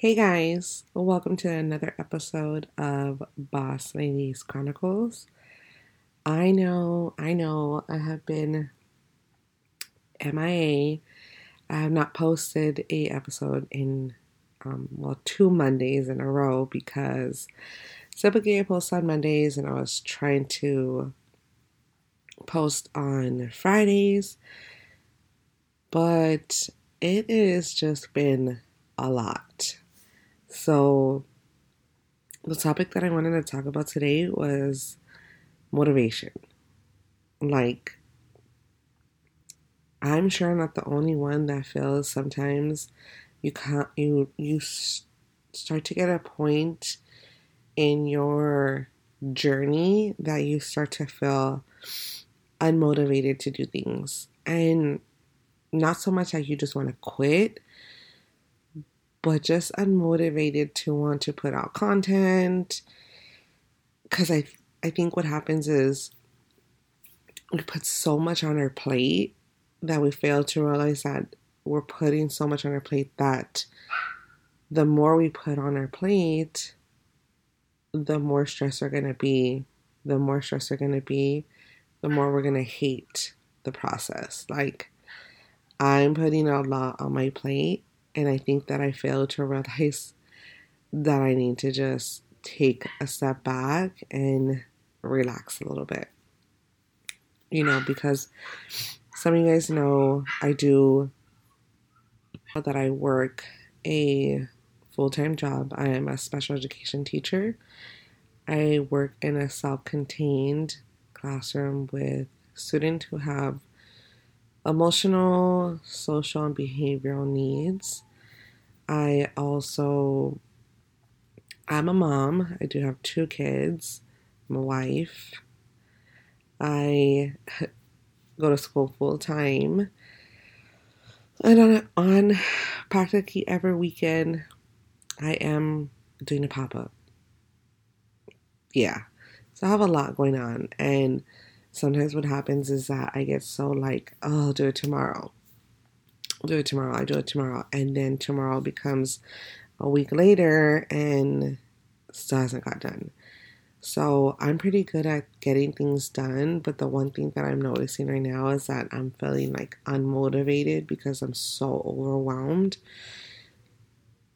Hey guys, welcome to another episode of Boss Ladies Chronicles. I know, I know, I have been MIA. I have not posted a episode in um, well two Mondays in a row because typically I post on Mondays and I was trying to post on Fridays, but it has just been a lot. So, the topic that I wanted to talk about today was motivation. Like, I'm sure I'm not the only one that feels sometimes you can't you you start to get a point in your journey that you start to feel unmotivated to do things and not so much like you just want to quit but just unmotivated to want to put out content because I I think what happens is we put so much on our plate that we fail to realize that we're putting so much on our plate that the more we put on our plate, the more stress we're to be. The more stress we're to be, the more we're to hate the process. Like, I'm putting a lot on my plate and I think that I failed to realize that I need to just take a step back and relax a little bit. You know, because some of you guys know I do that I work a full time job. I am a special education teacher. I work in a self contained classroom with students who have emotional, social, and behavioral needs. I also I'm a mom. I do have two kids. I'm a wife. I go to school full time. And on, on practically every weekend, I am doing a pop up. Yeah. So I have a lot going on. And sometimes what happens is that I get so like, oh, I'll do it tomorrow. Do it tomorrow. I do it tomorrow. And then tomorrow becomes a week later and still hasn't got done. So I'm pretty good at getting things done, but the one thing that I'm noticing right now is that I'm feeling like unmotivated because I'm so overwhelmed.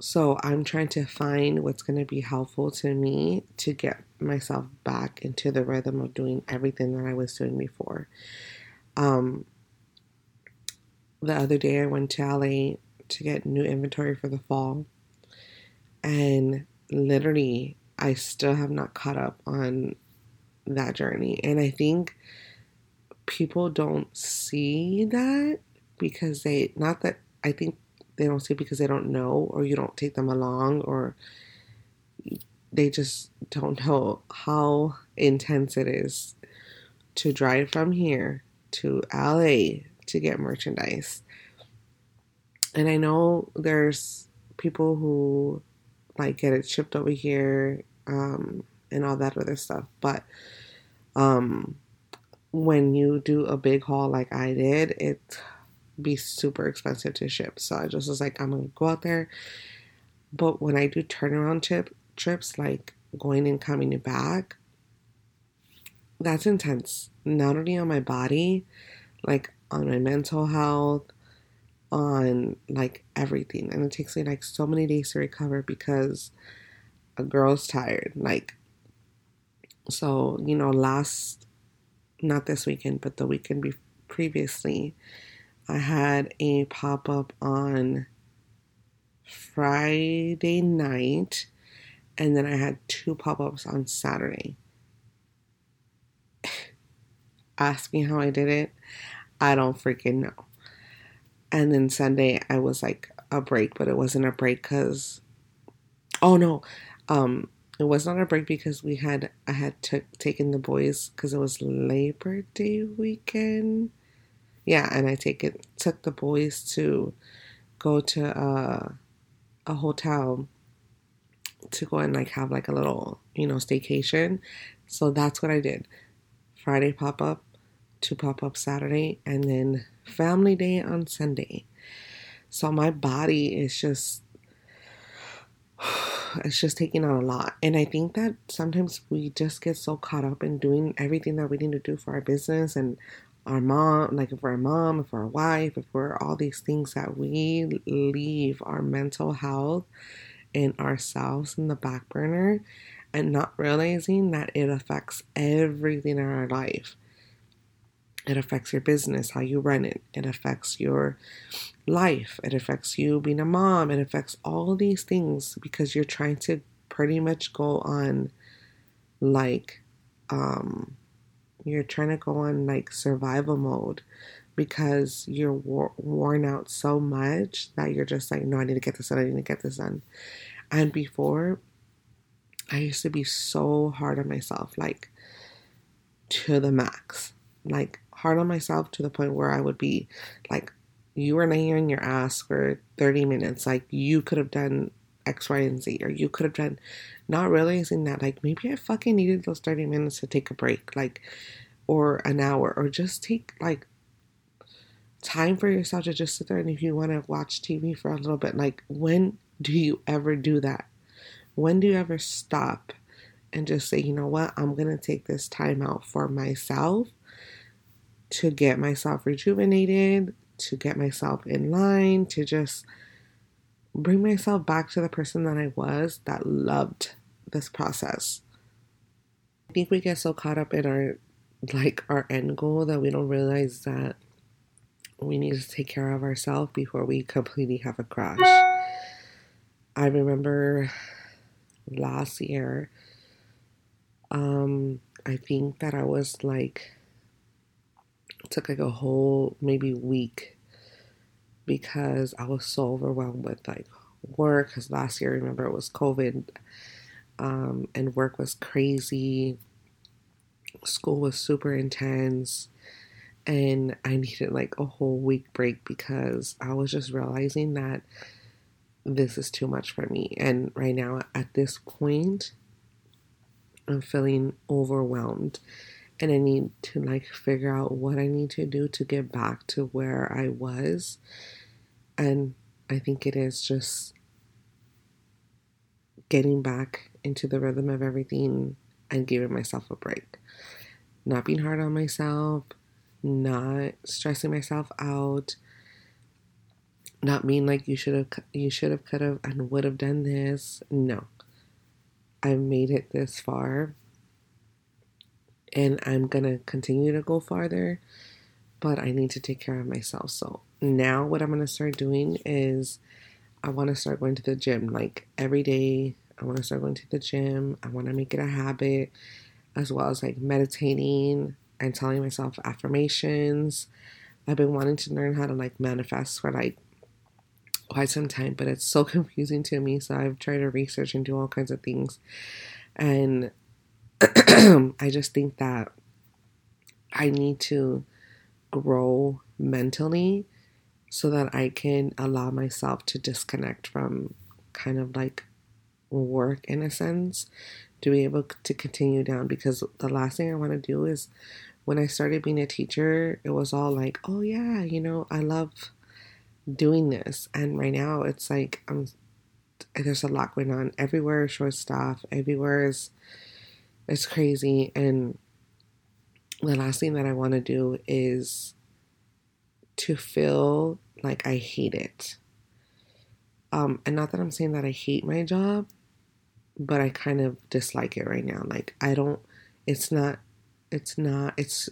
So I'm trying to find what's going to be helpful to me to get myself back into the rhythm of doing everything that I was doing before. Um, the other day I went to LA to get new inventory for the fall. And literally, I still have not caught up on that journey. And I think people don't see that because they, not that I think they don't see because they don't know or you don't take them along or they just don't know how intense it is to drive from here to LA to get merchandise. And I know there's people who like get it shipped over here um, and all that other stuff, but um, when you do a big haul like I did, it be super expensive to ship. So I just was like, I'm gonna go out there. But when I do turnaround trip trips, like going and coming back, that's intense. Not only on my body, like on my mental health, on like everything. And it takes me like so many days to recover because a girl's tired. Like, so, you know, last, not this weekend, but the weekend be- previously, I had a pop up on Friday night, and then I had two pop ups on Saturday. Ask me how I did it. I don't freaking know. And then Sunday I was like a break, but it wasn't a break because oh no, um, it was not a break because we had I had took taken the boys because it was Labor Day weekend. Yeah, and I take it took the boys to go to uh, a hotel to go and like have like a little you know staycation. So that's what I did. Friday pop up, to pop up Saturday, and then family day on Sunday. So my body is just it's just taking on a lot. And I think that sometimes we just get so caught up in doing everything that we need to do for our business and our mom, like if we're a mom, if we're a wife, if we're all these things that we leave our mental health and ourselves in the back burner and not realizing that it affects everything in our life. It affects your business, how you run it. It affects your life. It affects you being a mom. It affects all these things because you're trying to pretty much go on like um you're trying to go on like survival mode because you're wor- worn out so much that you're just like no I need to get this done I need to get this done and before I used to be so hard on myself like to the max like hard on myself to the point where I would be like you were laying your ass for 30 minutes like you could have done X, Y, and Z, or you could have done, not realizing that, like, maybe I fucking needed those 30 minutes to take a break, like, or an hour, or just take, like, time for yourself to just sit there. And if you want to watch TV for a little bit, like, when do you ever do that? When do you ever stop and just say, you know what, I'm going to take this time out for myself to get myself rejuvenated, to get myself in line, to just bring myself back to the person that I was that loved this process. I think we get so caught up in our like our end goal that we don't realize that we need to take care of ourselves before we completely have a crash. I remember last year um I think that I was like took like a whole maybe week because I was so overwhelmed with like work. Because last year, remember, it was COVID um, and work was crazy. School was super intense. And I needed like a whole week break because I was just realizing that this is too much for me. And right now, at this point, I'm feeling overwhelmed and I need to like figure out what I need to do to get back to where I was and I think it is just getting back into the rhythm of everything and giving myself a break. Not being hard on myself, not stressing myself out, not being like you should have you should have could have and would have done this. No. I've made it this far and I'm to continue to go farther, but I need to take care of myself. So now what I'm to start doing is I want to start going to the gym like every day. I want to start going to the gym. I want to make it a habit as well as like meditating and telling myself affirmations. I've been wanting to learn how to like manifest for like quite some time, but it's so confusing to me. So I've tried to research and do all kinds of things. And I just think that I need to grow mentally so that I can allow myself to disconnect from kind of like work in a sense to be able to continue down because the last thing I want to do is when I started being a teacher, it was all like, oh yeah, you know, I love doing this. And right now it's like I'm there's a lot going on. Everywhere short staff, everywhere is it's crazy and the last thing that I want to do is to feel like I hate it. Um, and not that I'm saying that I hate my job, but I kind of dislike it right now. Like I don't it's not it's not it's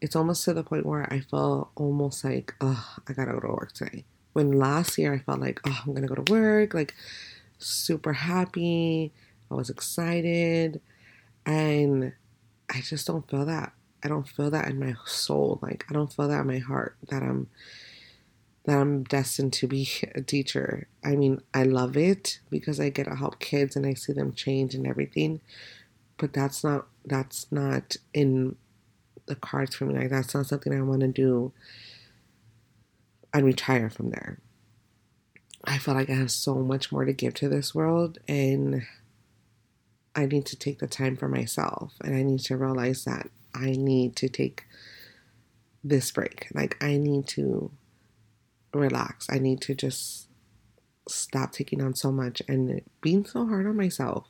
it's almost to the point where I feel almost like, oh, I gotta go to work today. When last year I felt like, oh, I'm gonna go to work, like super happy. I was excited. And I just don't feel that. I don't feel that in my soul. Like I don't feel that in my heart that I'm that I'm destined to be a teacher. I mean, I love it because I get to help kids and I see them change and everything. But that's not that's not in the cards for me. Like that's not something I want to do and retire from there. I feel like I have so much more to give to this world and I need to take the time for myself and I need to realize that I need to take this break. Like, I need to relax. I need to just stop taking on so much and being so hard on myself.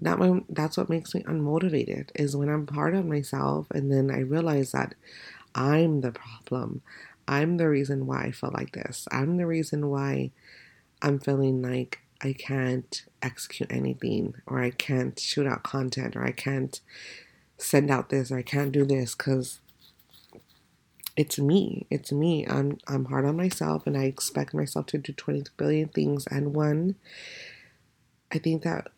That when, that's what makes me unmotivated is when I'm hard on myself and then I realize that I'm the problem. I'm the reason why I feel like this. I'm the reason why I'm feeling like I can't execute anything or I can't shoot out content or I can't send out this or I can't do this cuz it's me. It's me. I'm I'm hard on myself and I expect myself to do 20 billion things and one I think that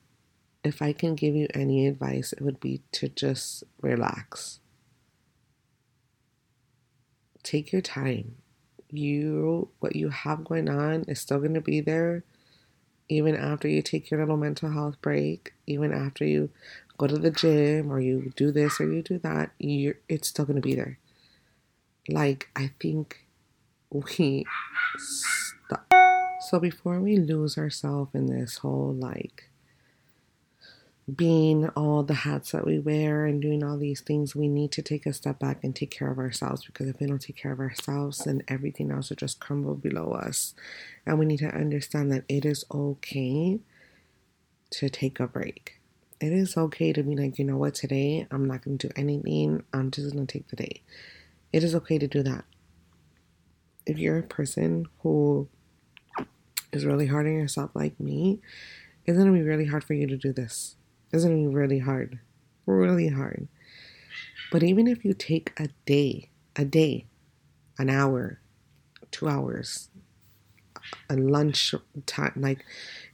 if I can give you any advice it would be to just relax. Take your time. You what you have going on is still going to be there even after you take your little mental health break, even after you go to the gym or you do this or you do that, you're, it's still going to be there. Like, I think we stop. So before we lose ourselves in this whole like being all the hats that we wear and doing all these things, we need to take a step back and take care of ourselves because if we don't take care of ourselves, then everything else will just crumble below us. And we need to understand that it is okay to take a break. It is okay to be like, you know what, today I'm not going to do anything, I'm just going to take the day. It is okay to do that. If you're a person who is really hard on yourself like me, it's going to be really hard for you to do this it's to be really hard. Really hard. But even if you take a day, a day, an hour, two hours, a lunch time, like,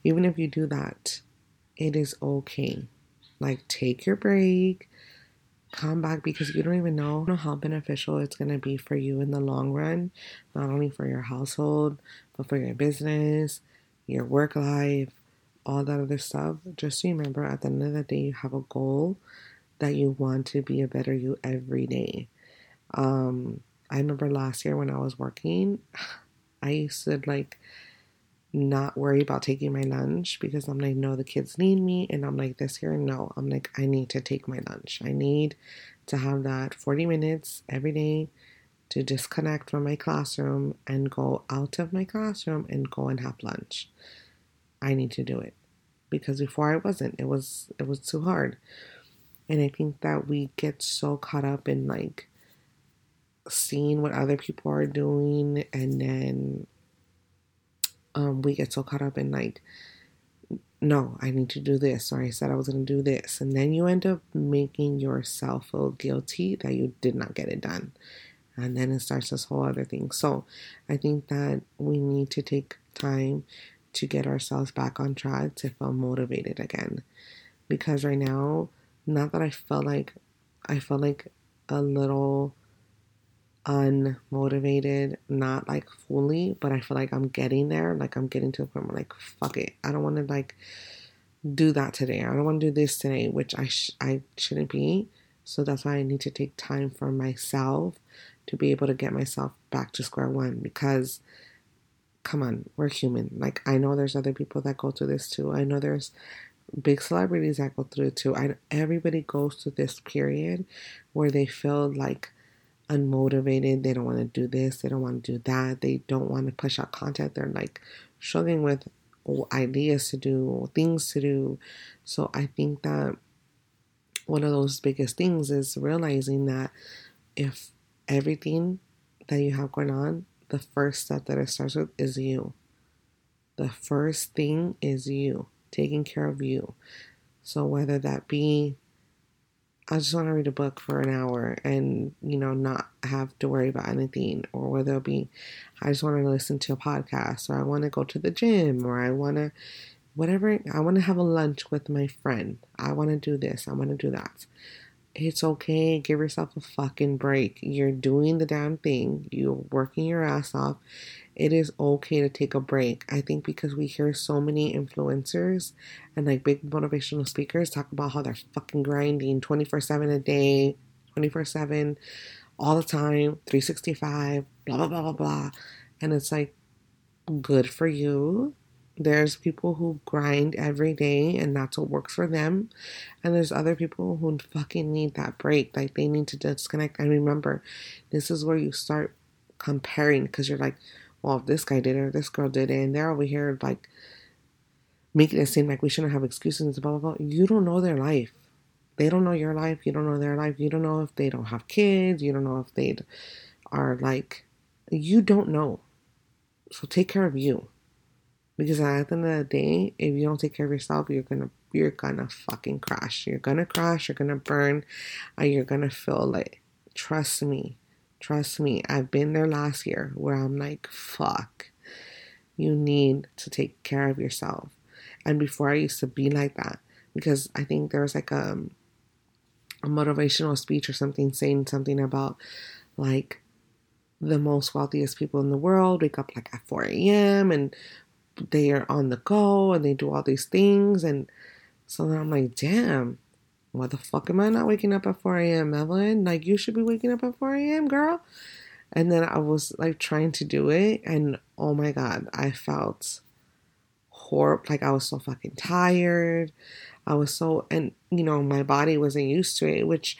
even if you do that, it is okay. Like, take your break, come back because you don't even know how beneficial it's to be for you in the long run, not only for your household, but for your business, your work life, all that other stuff, just remember at the end of the day, you have a goal that you want to be a better you every day. Um, I remember last year when I was working, I used to like not worry about taking my lunch because I'm like, no, the kids need me. And I'm like, this year, no, I'm like, I need to take my lunch. I need to have that 40 minutes every day to disconnect from my classroom and go out of my classroom and go and have lunch. I need to do it because before I wasn't. It was it was too hard. And I think that we get so caught up in like seeing what other people are doing and then um, we get so caught up in like no, I need to do this, or I said I was going to do this. And then you end up making yourself feel guilty that you did not get it done. And then it starts this whole other thing. So I think that we need to take time to get ourselves back on track to feel motivated again. Because right now, not that I felt like I felt like a little unmotivated, not like fully, but I feel like I'm getting there. Like I'm getting to a point where like fuck it, I don't want to like do that today. I don't want to do this today, which I sh- I shouldn't be. So that's why I need to take time for myself to be able to get myself back to square one because come on, we're human. Like I know there's other people that go through this too. I know there's big celebrities that go through it too. I everybody goes through this period where they feel like unmotivated. They don't want to do this. They don't want to do that. They don't want to push out content. They're like struggling with ideas to do, things to do. So I think that one of those biggest things is realizing that if everything that you have going on the first step that it starts with is you. The first thing is you, taking care of you. So whether that be I just want to read a book for an hour and, you know, not have to worry about anything, or whether it be I just want to listen to a podcast, or I want to go to the gym, or I want to, whatever, I want to have a lunch with my friend. I want to do this, I want to do that. It's okay. Give yourself a fucking break. You're doing the damn thing. You're working your ass off. It is okay to take a break. I think because we hear so many influencers and like big motivational speakers talk about how they're fucking grinding 24 7 a day, 24 7, all the time, 365, blah, blah, blah, blah, blah. And it's like, good for you. There's people who grind every day and that's what works for them. And there's other people who fucking need that break. Like they need to disconnect. And remember, this is where you start comparing because you're like, well, if this guy did it or this girl did it, and they're over here like making it seem like we shouldn't have excuses, blah, blah, blah. You don't know their life. They don't know your life. You don't know their life. You don't know if they don't have kids. You don't know if they are like, you don't know. So take care of you. Because at the end of the day, if you don't take care of yourself, you're gonna you're gonna fucking crash. You're gonna crash, you're gonna burn, and you're gonna feel like trust me. Trust me. I've been there last year where I'm like, fuck. You need to take care of yourself. And before I used to be like that, because I think there was like a, um, a motivational speech or something saying something about like the most wealthiest people in the world wake up like at 4 a.m. and they are on the go and they do all these things. And so then I'm like, damn, why the fuck am I not waking up at 4 a.m., Evelyn? Like, you should be waking up at 4 a.m., girl. And then I was like trying to do it. And oh my God, I felt horrible. Like, I was so fucking tired. I was so, and you know, my body wasn't used to it, which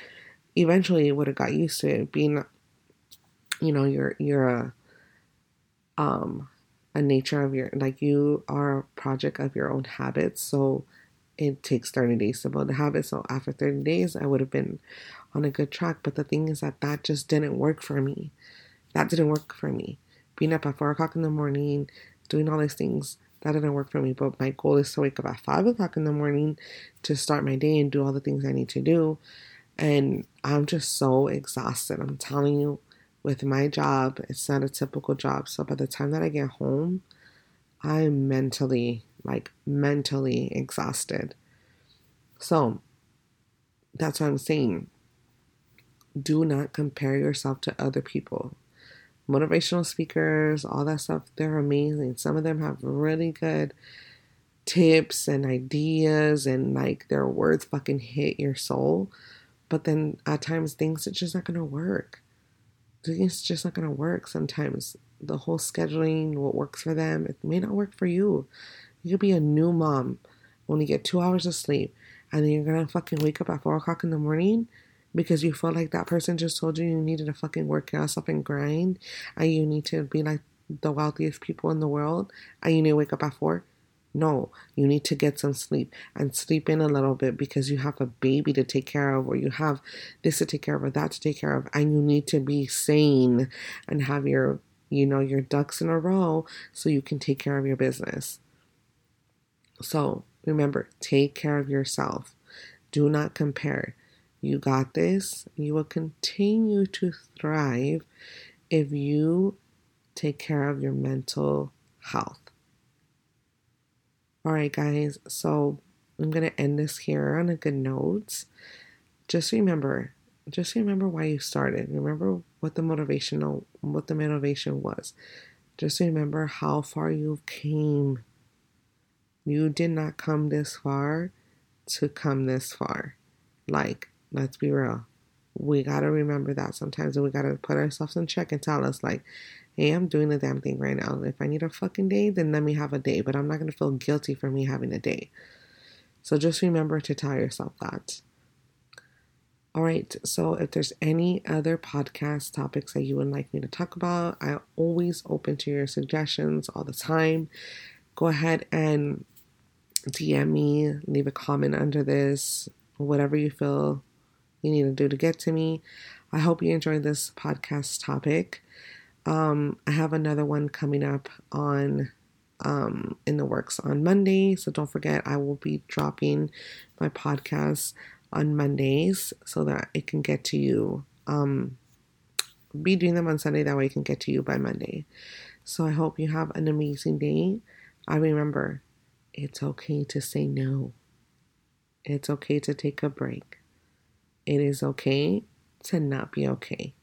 eventually would have got used to it being, you know, you're, you're a, um, a nature of your, like you are a project of your own habits. So it takes 30 days to build a habit. So after 30 days, I would have been on a good track. But the thing is that that just didn't work for me. That didn't work for me. Being up at four o'clock in the morning, doing all these things, that didn't work for me. But my goal is to wake up at five o'clock in the morning to start my day and do all the things I need to do. And I'm just so exhausted. I'm telling you, with my job, it's not a typical job. So by the time that I get home, I'm mentally, like, mentally exhausted. So that's what I'm saying. Do not compare yourself to other people motivational speakers, all that stuff, they're amazing. Some of them have really good tips and ideas and like their words fucking hit your soul. But then at times things it's just not gonna work. It's just not gonna work sometimes. The whole scheduling, what works for them, it may not work for you. You could be a new mom, only get two hours of sleep, and then you're gonna fucking wake up at four o'clock in the morning because you felt like that person just told you you needed to fucking work yourself and grind and you need to be like the wealthiest people in the world and you need to wake up at four. No, you need to get some sleep and sleep in a little bit because you have a baby to take care of, or you have this to take care of, or that to take care of, and you need to be sane and have your, you know, your ducks in a row so you can take care of your business. So remember, take care of yourself. Do not compare. You got this. You will continue to thrive if you take care of your mental health. All right, guys. So I'm going to end this here on a good note. Just remember, just remember why you started. Remember what the motivational, what the motivation was. Just remember how far you came. You did not come this far to come this far. Like Let's be real. We got to remember that sometimes and we got to put ourselves in check and tell us, like, hey, I'm doing the damn thing right now. If I need a fucking day, then let me have a day, but I'm not going to feel guilty for me having a day. So just remember to tell yourself that. All right, so if there's any other podcast topics that you would like me to talk about, I'm always open to your suggestions all the time. Go ahead and DM me, leave a comment under this, whatever you feel you need to do to get to me. I hope you enjoyed this podcast topic. Um, I have another one coming up on um, in the works on Monday. So don't forget, I will be dropping my podcast on Mondays so that it can get to you. Um, be doing them on Sunday, that way it can get to you by Monday. So I hope you have an amazing day. I remember it's okay to say no, it's okay to take a break. It is okay to not be okay.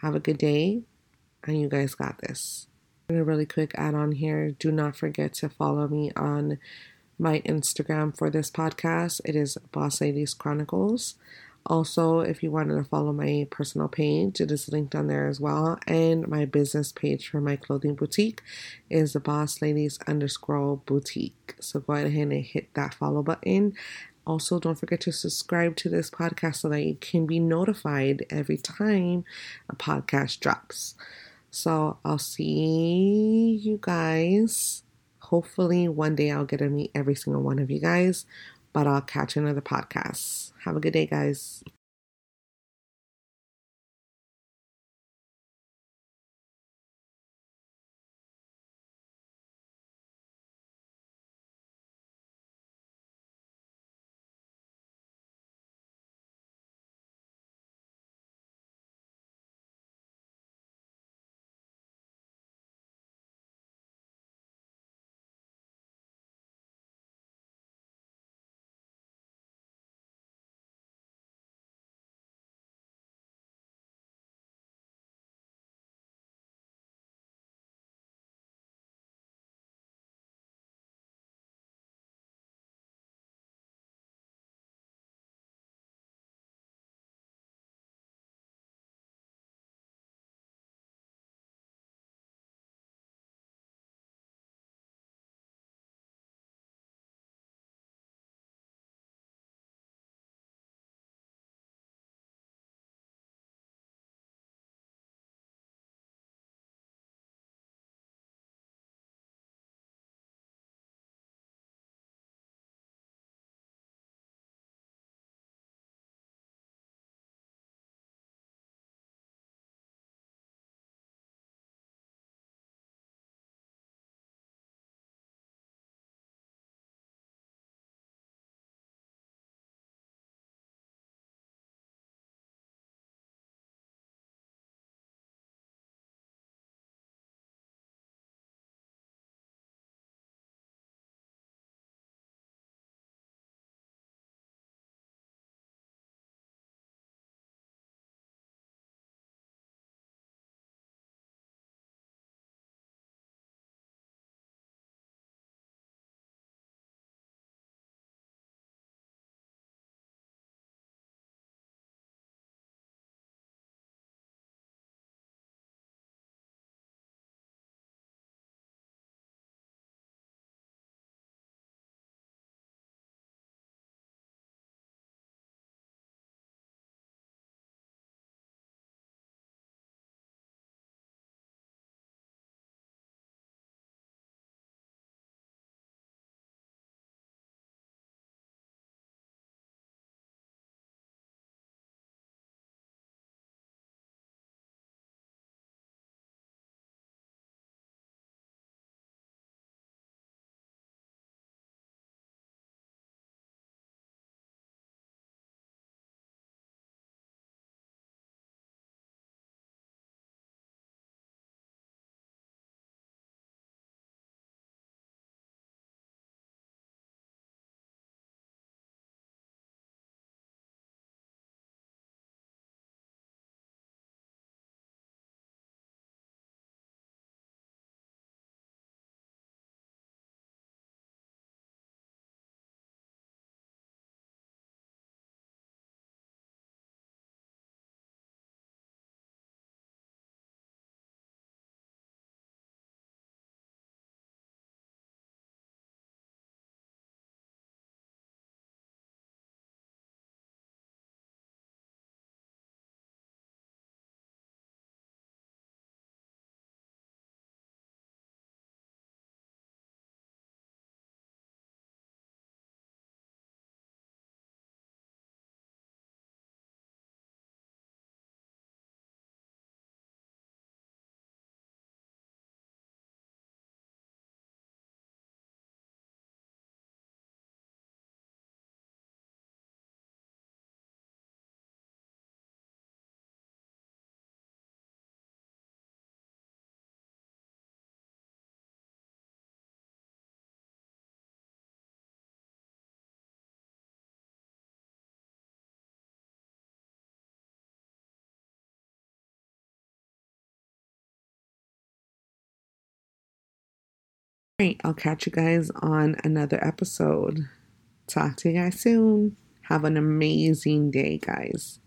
Have a good day, and you guys got this. And a really quick add on here do not forget to follow me on my Instagram for this podcast. It is Boss Ladies Chronicles. Also, if you wanted to follow my personal page, it is linked on there as well. And my business page for my clothing boutique is the Boss Ladies underscore boutique. So go ahead and hit that follow button also, don't forget to subscribe to this podcast so that you can be notified every time a podcast drops. So I'll see you guys. Hopefully, one day I'll get to meet every single one of you guys, but I'll catch another podcast. Have a good day, guys. Right, I'll catch you guys on another episode. Talk to you guys soon. Have an amazing day, guys.